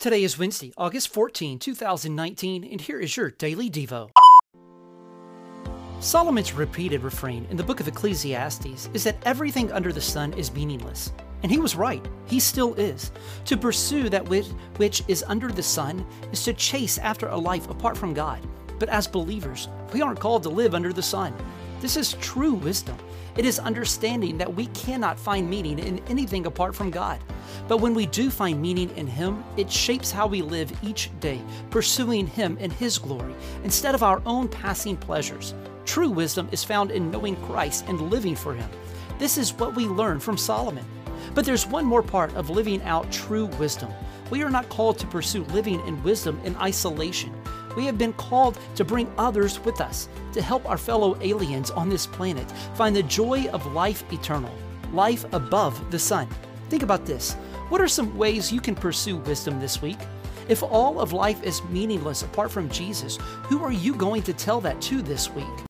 Today is Wednesday, August 14, 2019, and here is your Daily Devo. Solomon's repeated refrain in the book of Ecclesiastes is that everything under the sun is meaningless. And he was right. He still is. To pursue that which, which is under the sun is to chase after a life apart from God. But as believers, we aren't called to live under the sun. This is true wisdom. It is understanding that we cannot find meaning in anything apart from God. But when we do find meaning in Him, it shapes how we live each day, pursuing Him and His glory instead of our own passing pleasures. True wisdom is found in knowing Christ and living for Him. This is what we learn from Solomon. But there's one more part of living out true wisdom. We are not called to pursue living in wisdom in isolation. We have been called to bring others with us, to help our fellow aliens on this planet find the joy of life eternal, life above the sun. Think about this. What are some ways you can pursue wisdom this week? If all of life is meaningless apart from Jesus, who are you going to tell that to this week?